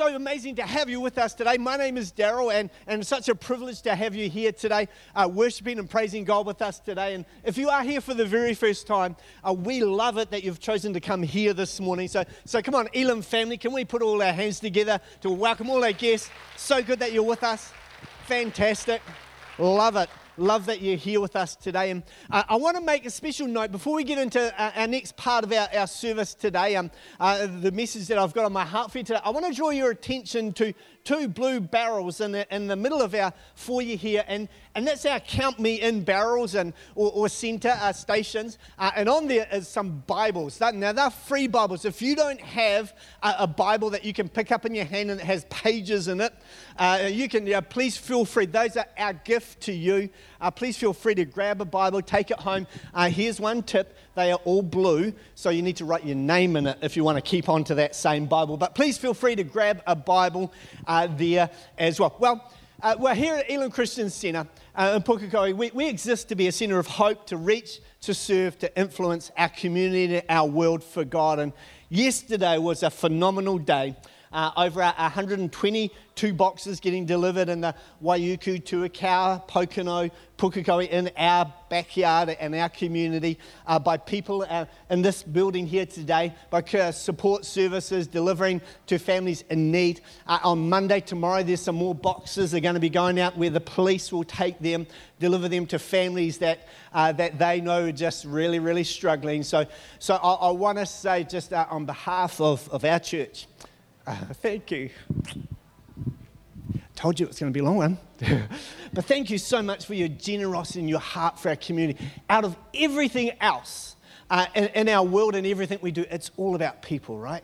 so amazing to have you with us today. My name is Daryl, and, and it's such a privilege to have you here today, uh, worshiping and praising God with us today. And if you are here for the very first time, uh, we love it that you've chosen to come here this morning. So, so come on, Elim family, can we put all our hands together to welcome all our guests? So good that you're with us. Fantastic. Love it. Love that you're here with us today. And uh, I want to make a special note before we get into uh, our next part of our, our service today, um, uh, the message that I've got on my heart for you today. I want to draw your attention to two blue barrels in the, in the middle of our foyer here, and, and that's our Count Me In barrels and, or, or centre uh, stations. Uh, and on there is some Bibles. Now, they're free Bibles. If you don't have a, a, Bible that you can pick up in your hand and it has pages in it, uh, you can, please feel free. Those are our gift to you. Uh, please feel free to grab a Bible, take it home. Uh, here's one tip they are all blue, so you need to write your name in it if you want to keep on to that same Bible. But please feel free to grab a Bible uh, there as well. Well, uh, we're here at Elim Christian Centre uh, in Pukekohe. We, we exist to be a centre of hope, to reach, to serve, to influence our community, our world for God. And yesterday was a phenomenal day. Uh, over 122 boxes getting delivered in the Waiuku, Tuakau, Pokeno, Pukekohe in our backyard and our community uh, by people uh, in this building here today, by support services delivering to families in need. Uh, on Monday, tomorrow, there's some more boxes that are going to be going out where the police will take them, deliver them to families that, uh, that they know are just really, really struggling. So, so I, I want to say, just uh, on behalf of, of our church, thank you. Told you it was going to be a long one. but thank you so much for your generosity and your heart for our community. Out of everything else uh, in, in our world and everything we do, it's all about people, right?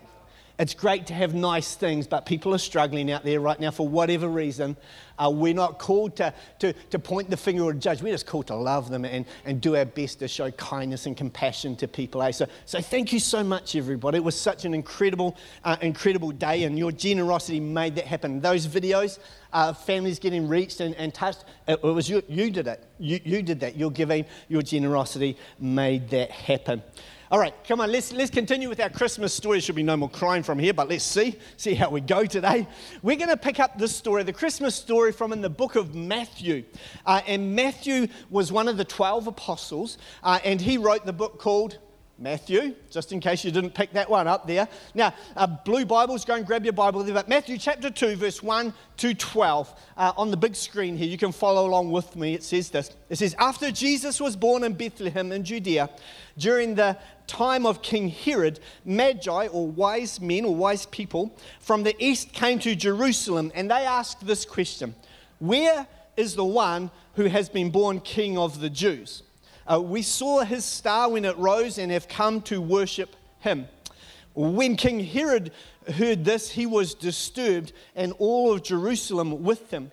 It's great to have nice things, but people are struggling out there right now for whatever reason. Uh, we're not called to, to, to point the finger or judge. We're just called to love them and, and do our best to show kindness and compassion to people. Eh? So, so thank you so much, everybody. It was such an incredible, uh, incredible day, and your generosity made that happen. Those videos, uh, families getting reached and, and touched, it, it was you, you did it. You, you did that. Your giving, your generosity made that happen. All right, come on, let's, let's continue with our Christmas story. There should be no more crying from here, but let's see, see how we go today. We're going to pick up this story, the Christmas story from in the book of Matthew. Uh, and Matthew was one of the 12 apostles, uh, and he wrote the book called Matthew, just in case you didn't pick that one up there. Now, uh, blue Bibles, go and grab your Bible there. But Matthew chapter 2, verse 1 to 12, uh, on the big screen here, you can follow along with me. It says this It says, After Jesus was born in Bethlehem in Judea, during the time of King Herod, Magi, or wise men or wise people, from the east came to Jerusalem, and they asked this question Where is the one who has been born king of the Jews? Uh, we saw his star when it rose and have come to worship him. When King Herod heard this, he was disturbed, and all of Jerusalem with him.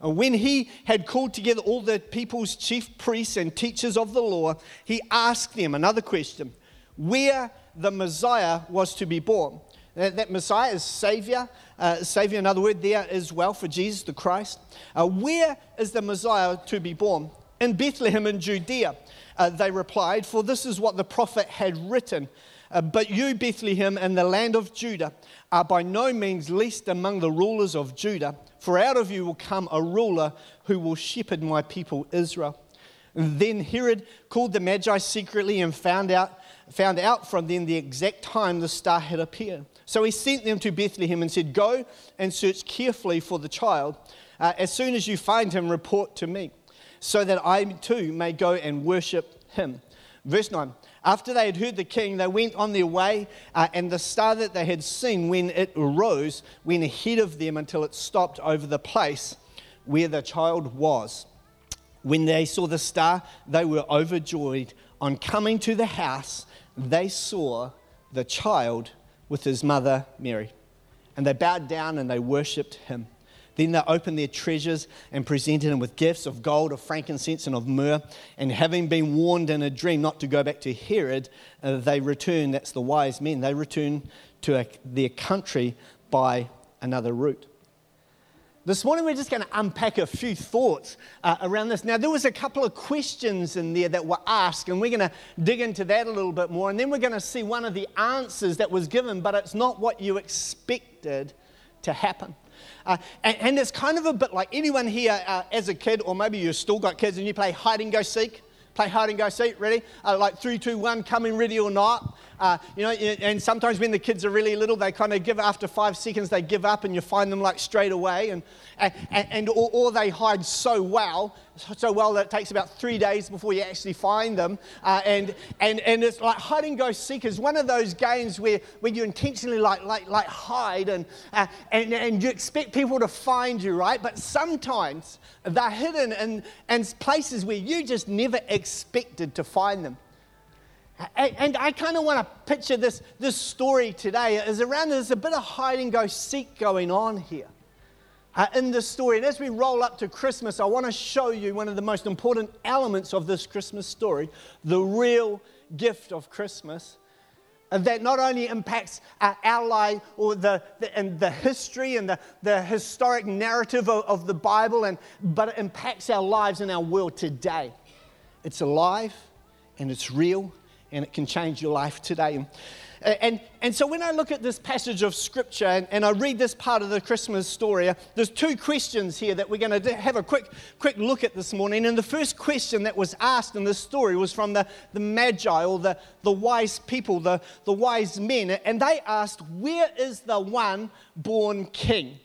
And when he had called together all the people's chief priests and teachers of the law, he asked them another question where the Messiah was to be born. That, that Messiah is Savior, uh, Savior, another word there as well for Jesus the Christ. Uh, where is the Messiah to be born? In Bethlehem in Judea uh, they replied, For this is what the prophet had written. Uh, but you, Bethlehem, and the land of Judah, are by no means least among the rulers of Judah, for out of you will come a ruler who will shepherd my people Israel. then Herod called the Magi secretly and found out, found out from them the exact time the star had appeared. So he sent them to Bethlehem and said, Go and search carefully for the child. Uh, as soon as you find him, report to me so that I too may go and worship him. Verse 9 After they had heard the king, they went on their way, uh, and the star that they had seen when it arose went ahead of them until it stopped over the place where the child was. When they saw the star, they were overjoyed. On coming to the house, they saw the child with his mother Mary. And they bowed down and they worshipped him. Then they opened their treasures and presented him with gifts of gold, of frankincense, and of myrrh. And having been warned in a dream not to go back to Herod, uh, they returned, that's the wise men, they returned to a, their country by another route. This morning, we're just going to unpack a few thoughts uh, around this. Now, there was a couple of questions in there that were asked, and we're going to dig into that a little bit more. And then we're going to see one of the answers that was given, but it's not what you expected to happen. Uh, and, and, it's kind of a bit like anyone here uh, as a kid, or maybe you've still got kids and you play hide and go seek. Play hide and go seek, ready? Uh, like three, two, one, coming ready or not. Uh, you know, and sometimes when the kids are really little, they kind of give after five seconds, they give up and you find them like straight away. And, and, and or, or they hide so well, so well that it takes about three days before you actually find them. Uh, and, and, and it's like hide and go seek is one of those games where, where you intentionally like, like, like hide and, uh, and, and you expect people to find you, right? But sometimes they're hidden in, in places where you just never expected to find them. And I kind of want to picture this, this story today as around there's a bit of hide and go seek going on here uh, in this story. And as we roll up to Christmas, I want to show you one of the most important elements of this Christmas story the real gift of Christmas. That not only impacts uh, our life or the, the, and the history and the, the historic narrative of, of the Bible, and, but it impacts our lives and our world today. It's alive and it's real and it can change your life today. And, and so when I look at this passage of scripture and, and I read this part of the Christmas story, uh, there's two questions here that we're going to have a quick, quick look at this morning. And the first question that was asked in this story was from the, the Magi or the, the wise people, the, the wise men. And they asked, Where is the one born king?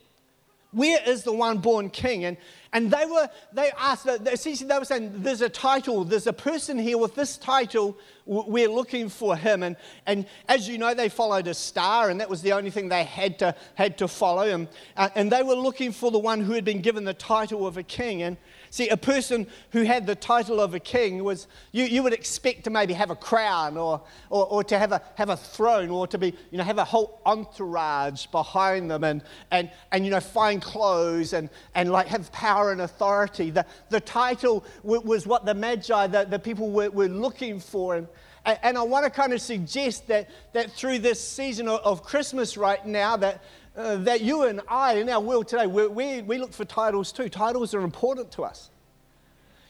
Where is the one born king? And, and they were, they asked, essentially they were saying, there's a title, there's a person here with this title, we're looking for him. And, and as you know, they followed a star, and that was the only thing they had to, had to follow. And, uh, and they were looking for the one who had been given the title of a king. And See, a person who had the title of a king was, you, you would expect to maybe have a crown or, or, or to have a, have a throne or to be, you know, have a whole entourage behind them and, and, and you know, fine clothes and, and like have power and authority. The, the title was what the Magi, the, the people were, were looking for. And, and I want to kind of suggest that, that through this season of Christmas right now, that, uh, that you and I in our world today, we, we, look for titles too. Titles are important to us.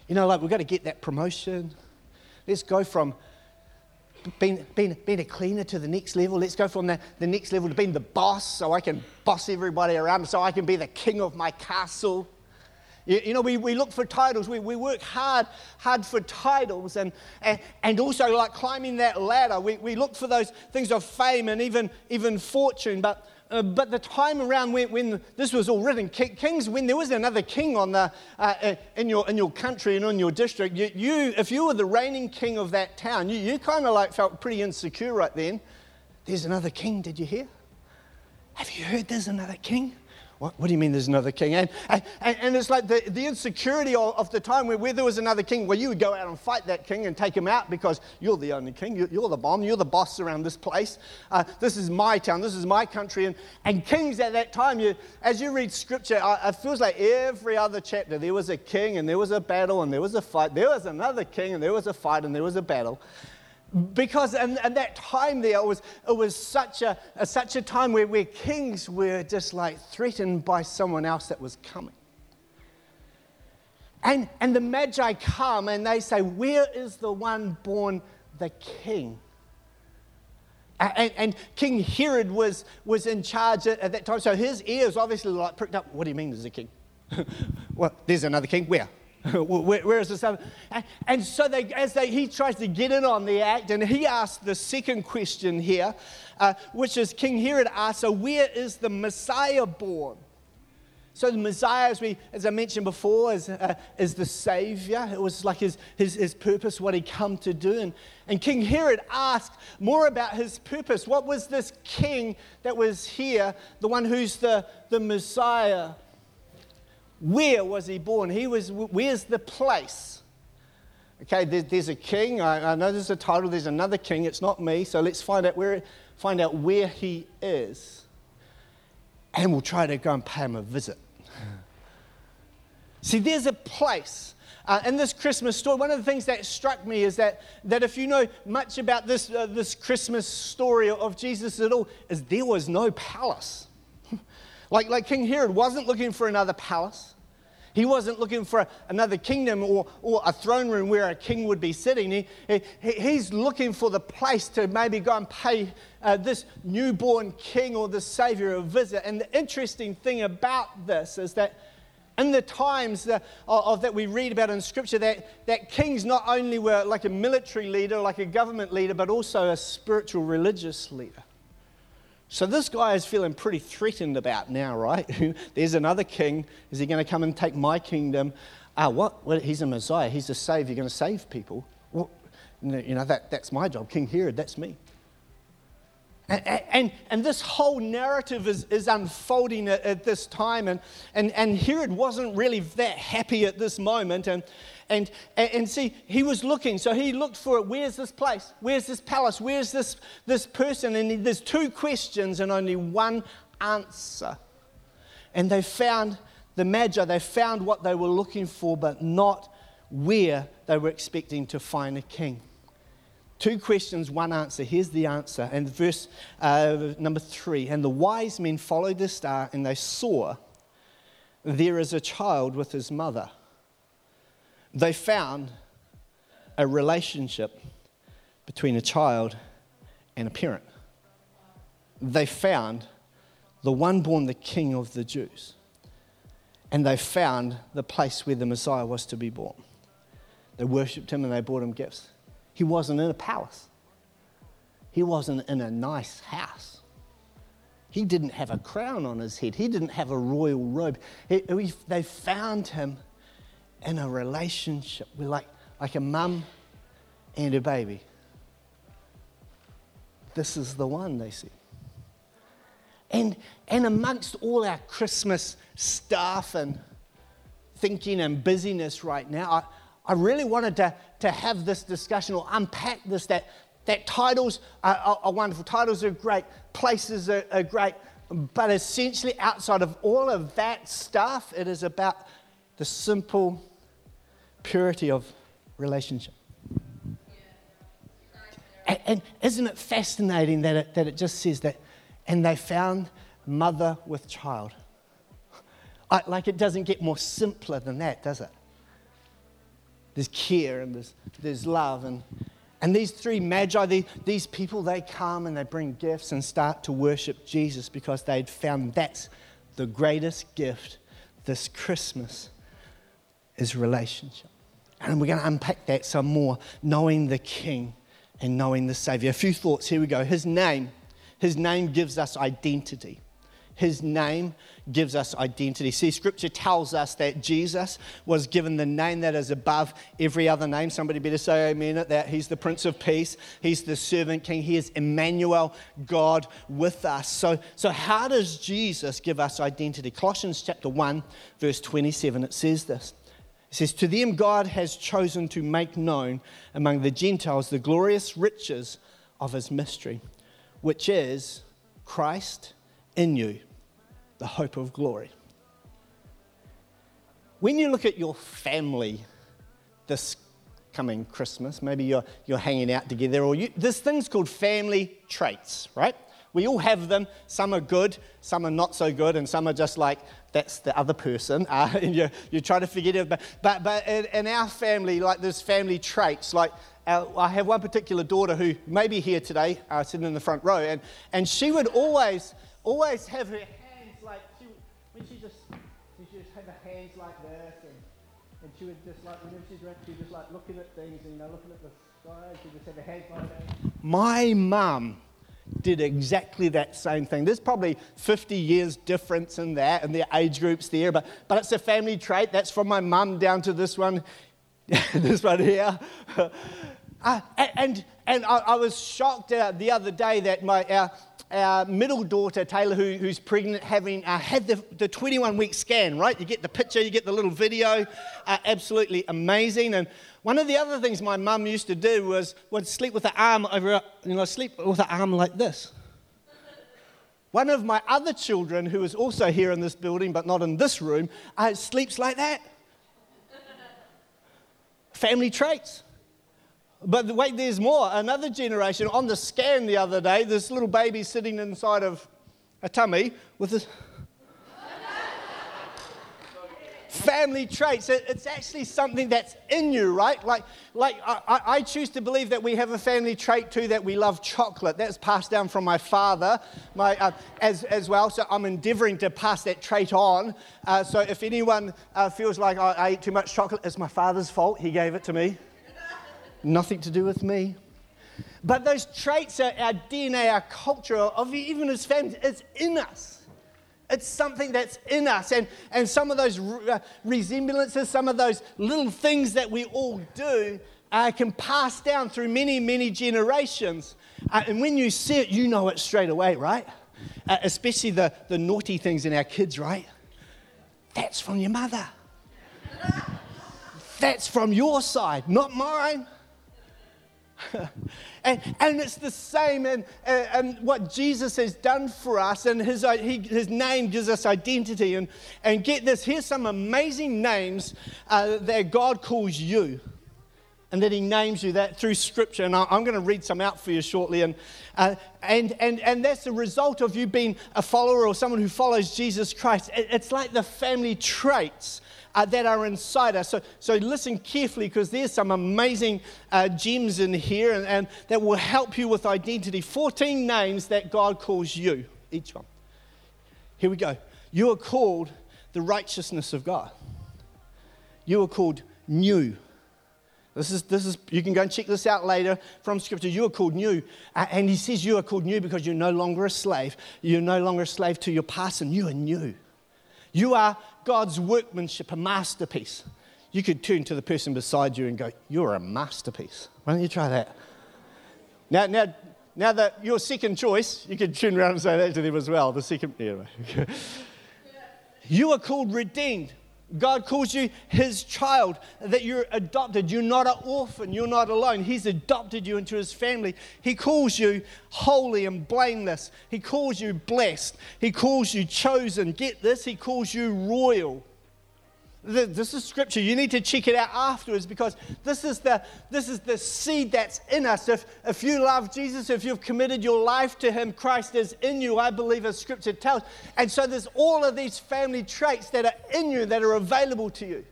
You know, like we've got to get that promotion. Let's go from being, being, being a cleaner to the next level. Let's go from the, the next level to being the boss so I can boss everybody around, so I can be the king of my castle. You, you know, we, we look for titles. We, we work hard, hard for titles and, and, and also like climbing that ladder. We, we look for those things of fame and even, even fortune. But uh, but the time around when, when, this was all written, kings, when there was another king on the, uh, uh, in, your, in your country and in your district, you, you, if you were the reigning king of that town, you, you kind of like felt pretty insecure right then. There's another king, did you hear? Have you heard there's another king? What, what, do you mean there's another king? And, and, and it's like the, the insecurity of, of, the time where, where there was another king, where you would go out and fight that king and take him out because you're the only king, you're, you're the bomb, you're the boss around this place. Uh, this is my town, this is my country. And, and kings at that time, you, as you read scripture, it feels like every other chapter there was a king and there was a battle and there was a fight. There was another king and there was a fight and there was a battle because and, and that time there was, it was such, a, a such a time where, where kings were just like threatened by someone else that was coming and, and the magi come and they say where is the one born the king and, and, King Herod was, was in charge at, at, that time. So his ears obviously like pricked up. What do you mean there's a king? well, there's another king. Where? where, where is the son? And, and so they, as they, he tries to get in on the act, and he asks the second question here, uh, which is King Herod asks, so where is the Messiah born? So the Messiah, as, we, as I mentioned before, is, uh, is the Savior. It was like his, his, his purpose, what he come to do. And, and King Herod asked more about his purpose. What was this king that was here, the one who's the, the Messiah? Where was he born? He was, where's the place? Okay, there's, there's a king. I, I, know there's a title. There's another king. It's not me. So let's find out where, find out where he is. And we'll try to go and pay him a visit. See, there's a place. Uh, in this Christmas story, one of the things that struck me is that, that if you know much about this, uh, this Christmas story of Jesus at all, is there was no palace. Like, like King Herod wasn't looking for another palace. He wasn't looking for another kingdom or, or a throne room where a king would be sitting. He, he, he's looking for the place to maybe go and pay uh, this newborn king or the savior a visit. And the interesting thing about this is that in the times that, of, that we read about in Scripture, that, that kings not only were like a military leader, like a government leader, but also a spiritual religious leader. So this guy is feeling pretty threatened about now, right? There's another king. Is he going to come and take my kingdom? Ah, what? well, he's a Messiah. He's a savior. You're Going to save people. Well, you know, that, that's my job. King Herod, that's me. And, and, and, this whole narrative is, is unfolding at, at, this time. And, and, and Herod wasn't really that happy at this moment. And, and, and see, he was looking. So he looked for it. Where's this place? Where's this palace? Where's this, this person? And there's two questions and only one answer. And they found the Magi, they found what they were looking for, but not where they were expecting to find a king. Two questions, one answer. Here's the answer. And verse uh, number three And the wise men followed the star, and they saw there is a child with his mother. They found a relationship between a child and a parent. They found the one born the king of the Jews. And they found the place where the Messiah was to be born. They worshipped him and they brought him gifts. He wasn't in a palace, he wasn't in a nice house. He didn't have a crown on his head, he didn't have a royal robe. they found him in a relationship with like, like a mum and a baby. This is the one, they said. And, and amongst all our Christmas stuff and thinking and busyness right now, I, I really wanted to, to have this discussion or unpack this that, that titles are, are, are wonderful, titles are great, places are, are great, but essentially, outside of all of that stuff, it is about the simple purity of relationship. And, and, isn't it fascinating that it, that it just says that, and they found mother with child? I, like it doesn't get more simpler than that, does it? There's care and there's, there's love. And, and these three magi, they, these people, they come and they bring gifts and start to worship Jesus because they'd found that's the greatest gift this Christmas is relationship. And we're going to unpack that some more, knowing the King and knowing the Savior. A few thoughts. Here we go. His name, his name gives us identity. His name gives us identity. See, scripture tells us that Jesus was given the name that is above every other name. Somebody better say amen at that. He's the Prince of Peace, He's the servant king, He is Emmanuel, God with us. So, so how does Jesus give us identity? Colossians chapter 1, verse 27, it says this. It says, To them God has chosen to make known among the Gentiles the glorious riches of his mystery, which is Christ in you, the hope of glory. When you look at your family this coming Christmas, maybe you're, you're hanging out together, or you, there's things called family traits, right? We all have them. Some are good, some are not so good, and some are just like, that's the other person. Uh, and you, you try to forget it. But, but, but in, in our family, like there's family traits. Like our, I have one particular daughter who may be here today, uh, sitting in the front row, and, and she would always always have her hands like, she, when she just, she just have her hands like this, and, and she would just like, whenever she's around, she'd just like looking at things, and, you know, looking at the sky, she'd just have her hands like that. My mum did exactly that same thing. There's probably 50 years difference in that and their age groups there, but, but it's a family trait. That's from my mum down to this one, this one here. Uh, and and I, I, was shocked uh, the other day that my, our, our middle daughter, Taylor, who, who's pregnant, having uh, had the, the 21 week scan, right? You get the picture, you get the little video. Uh, absolutely amazing. And one of the other things my mum used to do was would sleep with her arm over, you know, sleep with her arm like this. One of my other children, who is also here in this building but not in this room, uh, sleeps like that. Family traits. But wait, there's more. Another generation on the scan the other day, this little baby sitting inside of a tummy with this family traits. It's actually something that's in you, right? Like, like I, I, choose to believe that we have a family trait too that we love chocolate. That's passed down from my father my, uh, as, as well. So I'm endeavoring to pass that trait on. Uh, so if anyone uh, feels like I, I ate too much chocolate, it's my father's fault. He gave it to me. Nothing to do with me. But those traits are our DNA, our culture, of even as families, it's in us. It's something that's in us. And, and some of those uh, resemblances, some of those little things that we all do uh, can pass down through many, many generations. Uh, and when you see it, you know it straight away, right? Uh, especially the, the naughty things in our kids, right? That's from your mother. That's from your side, not mine. and, and it's the same and, and what Jesus has done for us, and his, uh, he, his name gives us identity. And, and get this here's some amazing names uh, that God calls you. And that he names you that through scripture. And I'm going to read some out for you shortly. And, uh, and, and, and that's the result of you being a follower or someone who follows Jesus Christ. It's like the family traits uh, that are inside us. So, so listen carefully because there's some amazing uh, gems in here and, and that will help you with identity. 14 names that God calls you, each one. Here we go. You are called the righteousness of God. You are called new. This is, this is, you can go and check this out later from Scripture. You are called new. And he says you are called new because you're no longer a slave. You're no longer a slave to your past, and you are new. You are God's workmanship, a masterpiece. You could turn to the person beside you and go, You're a masterpiece. Why don't you try that? Now, now, now that your second choice, you could turn around and say that to them as well. The second, you are called redeemed. God calls you his child, that you're adopted. You're not an orphan. You're not alone. He's adopted you into his family. He calls you holy and blameless. He calls you blessed. He calls you chosen. Get this, he calls you royal. This is scripture. You need to check it out afterwards because this is the, this is the seed that's in us. If, if you love Jesus, if you've committed your life to Him, Christ is in you, I believe as scripture tells. And so there's all of these family traits that are in you that are available to you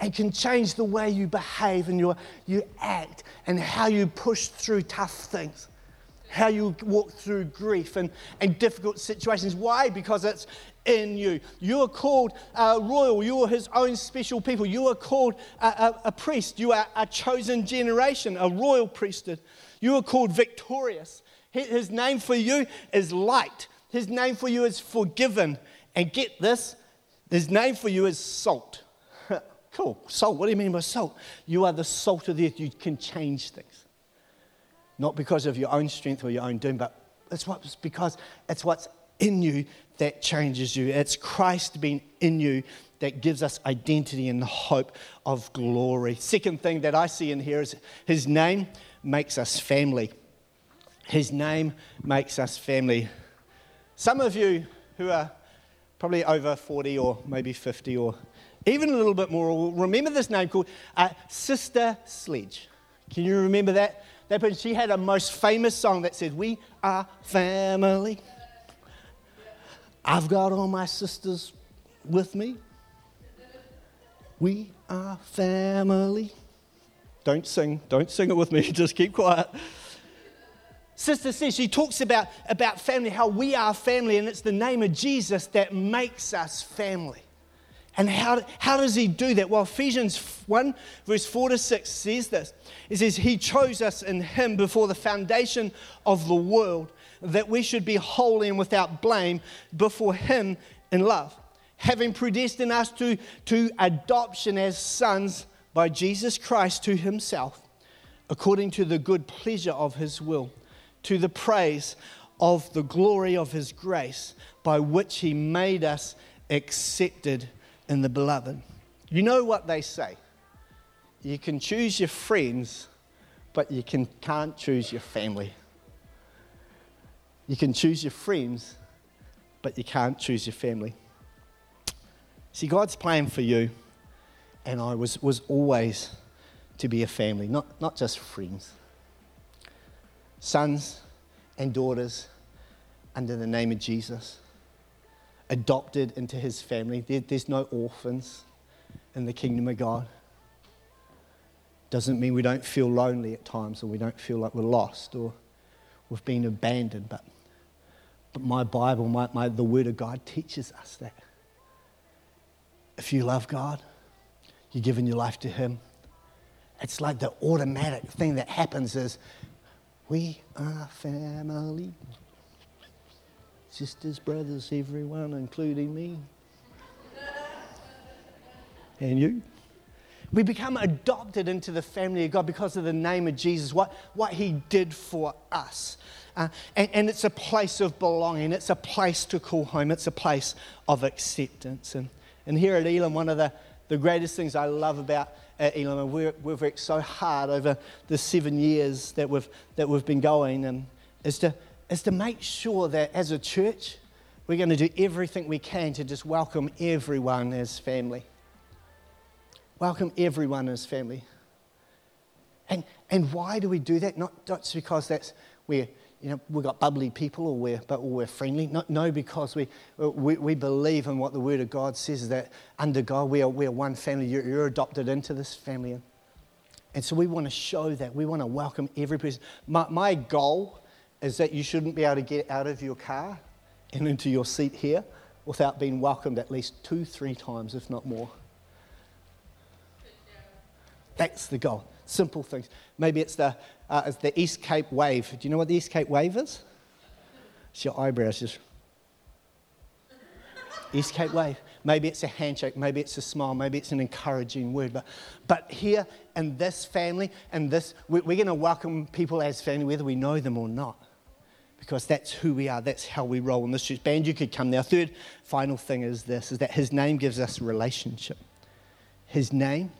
and can change the way you behave and your, you act and how you push through tough things how you walk through grief and, and difficult situations. Why? Because it's in you. You are called uh, royal. You are his own special people. You are called a, a, a priest. You are a chosen generation, a royal priesthood. You are called victorious. His name for you is light. His name for you is forgiven. And get this his name for you is salt. cool. Salt. What do you mean by salt? You are the salt of the earth. You can change things not because of your own strength or your own doing, but it's what's because it's what's in you that changes you. It's Christ being in you that gives us identity and hope of glory. Second thing that I see in here is his name makes us family. His name makes us family. Some of you who are probably over 40 or maybe 50 or even a little bit more will remember this name called uh, Sister Sledge. Can you remember that? That person, she had a most famous song that said, We are family. I've got all my sisters with me. We are family. Don't sing, don't sing it with me, just keep quiet. Sister says she talks about, about family, how we are family, and it's the name of Jesus that makes us family. And how, how does he do that? Well, Ephesians 1, verse 4 to 6 says this It says, He chose us in Him before the foundation of the world, that we should be holy and without blame before Him in love, having predestined us to, to adoption as sons by Jesus Christ to Himself, according to the good pleasure of His will, to the praise of the glory of His grace, by which He made us accepted in the beloved. You know what they say you can choose your friends, but you can, can't choose your family. You can choose your friends, but you can't choose your family. See, God's plan for you and I was, was always to be a family, not, not just friends. Sons and daughters under the name of Jesus adopted into his family. There, there's no orphans in the kingdom of God. Doesn't mean we don't feel lonely at times or we don't feel like we're lost or we've been abandoned. But, but my Bible, my, my, the Word of God teaches us that. If you love God, you're giving your life to Him. It's like the automatic thing that happens is we are family. Sisters, brothers, everyone, including me. and you. We become adopted into the family of God because of the name of Jesus, what, what He did for us. Uh, and, and, it's a place of belonging, it's a place to call home, it's a place of acceptance. And, and here at Elim, one of the, the greatest things I love about at Elim, and we've, we've worked so hard over the seven years that we've, that we've been going, and is to, is to make sure that as a church, we're going to do everything we can to just welcome everyone as family welcome everyone as family. And, and why do we do that? Not just because that's we're, you know, we've got bubbly people or we're, but, we're friendly. No, no because we, we, we, believe in what the Word of God says, that under God we are, we are one family. You're, you're adopted into this family. And so we want to show that. We want to welcome every person. My, my goal is that you shouldn't be able to get out of your car and into your seat here without being welcomed at least two, three times, if not more. That's the goal. Simple things. Maybe it's the, uh, it's the East Cape wave. Do you know what the East Cape wave is? It's your eyebrows just. East Cape wave. Maybe it's a handshake. Maybe it's a smile. Maybe it's an encouraging word. But, but here in this family, and this, we're, we're going to welcome people as family, whether we know them or not. Because that's who we are. That's how we roll in this church. Band, you could come now. Third, final thing is this: is that His name gives us relationship. His name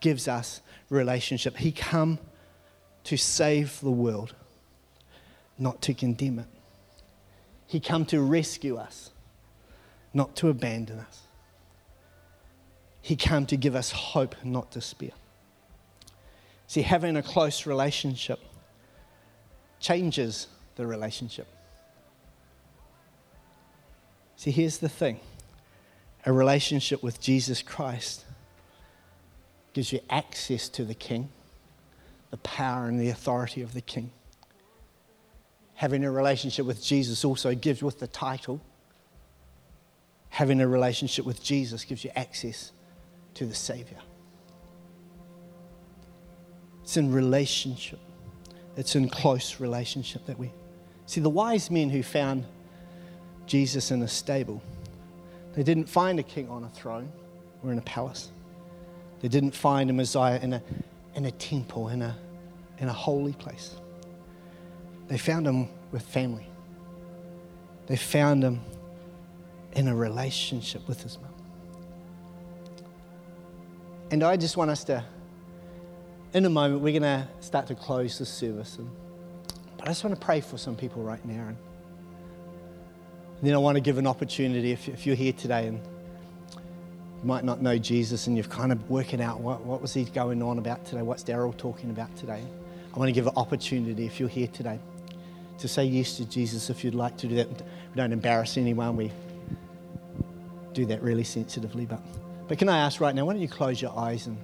gives us relationship. He come to save the world, not to condemn it. He come to rescue us, not to abandon us. He come to give us hope, not despair. See, having a close relationship changes the relationship. See, here's the thing a relationship with Jesus Christ gives you access to the king, the power and the authority of the king. Having a relationship with Jesus also gives with the title. Having a relationship with Jesus gives you access to the Savior. It's in relationship. It's in close relationship that we see the wise men who found Jesus in a stable. They didn't find a king on a throne or in a palace. They didn't find a Messiah in a, in a temple, in a, in a holy place. They found him with family. They found him in a relationship with his mom. And I just want us to, in a moment, we're going to start to close the service. And, but I just want to pray for some people right now. And, then I want to give an opportunity if, if you're here today and you might not know Jesus and you've kind of working out what, what was he going on about today? What's Daryl talking about today? I want to give an opportunity if you're here today to say yes to Jesus if you'd like to do that. We don't embarrass anyone. We do that really sensitively. But, but can I ask right now, why don't you close your eyes and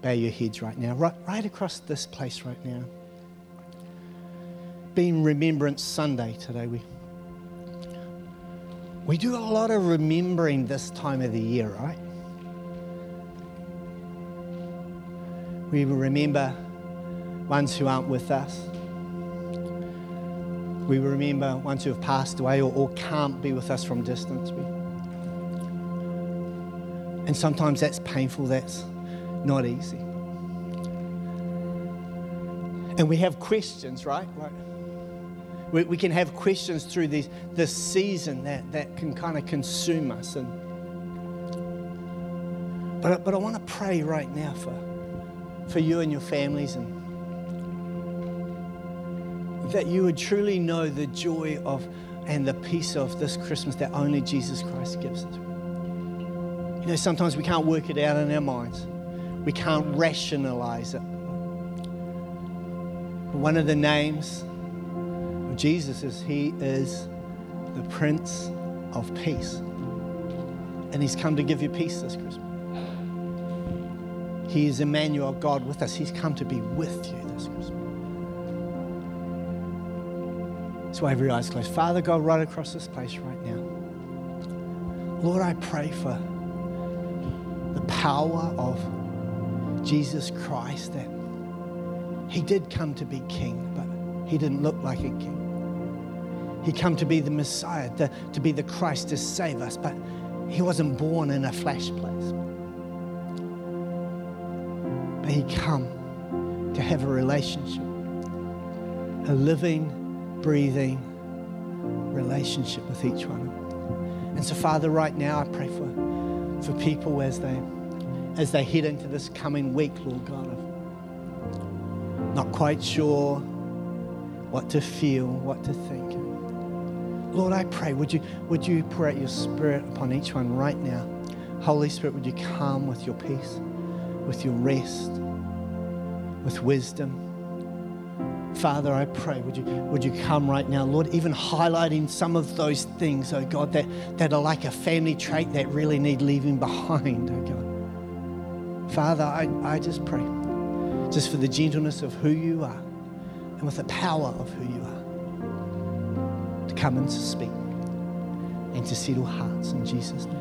bow your heads right now, right, right across this place right now? Being Remembrance Sunday today, we, we do a lot of remembering this time of the year, right? We remember ones who aren't with us. We remember ones who have passed away or, or can't be with us from distance. We, and sometimes that's painful, that's not easy. And we have questions, right? Like, we, we can have questions through this, this season that, that can kind of consume us. And, but, but I want to pray right now for for you and your families and that you would truly know the joy of and the peace of this Christmas that only Jesus Christ gives us. You know, sometimes we can't work it out in our minds. We can't rationalize it. One of the names Jesus is He is the Prince of Peace. And He's come to give you peace this Christmas. He is Emmanuel, God with us. He's come to be with you this Christmas. So every eye's closed. Father God, right across this place right now. Lord, I pray for the power of Jesus Christ that he did come to be king, but he didn't look like a king. He come to be the Messiah, to, to be the Christ to save us, but he wasn't born in a flesh place. But he come to have a relationship, a living, breathing relationship with each one. And so, Father, right now I pray for, for people as they as they head into this coming week, Lord God, of not quite sure what to feel, what to think. Lord, I pray, would you, would you pour out your spirit upon each one right now? Holy Spirit, would you come with your peace, with your rest, with wisdom? Father, I pray, would you, would you come right now, Lord, even highlighting some of those things, oh God, that, that are like a family trait that really need leaving behind, oh God. Father, I, I just pray, just for the gentleness of who you are and with the power of who you are, to come and to speak and to settle hearts in Jesus' name.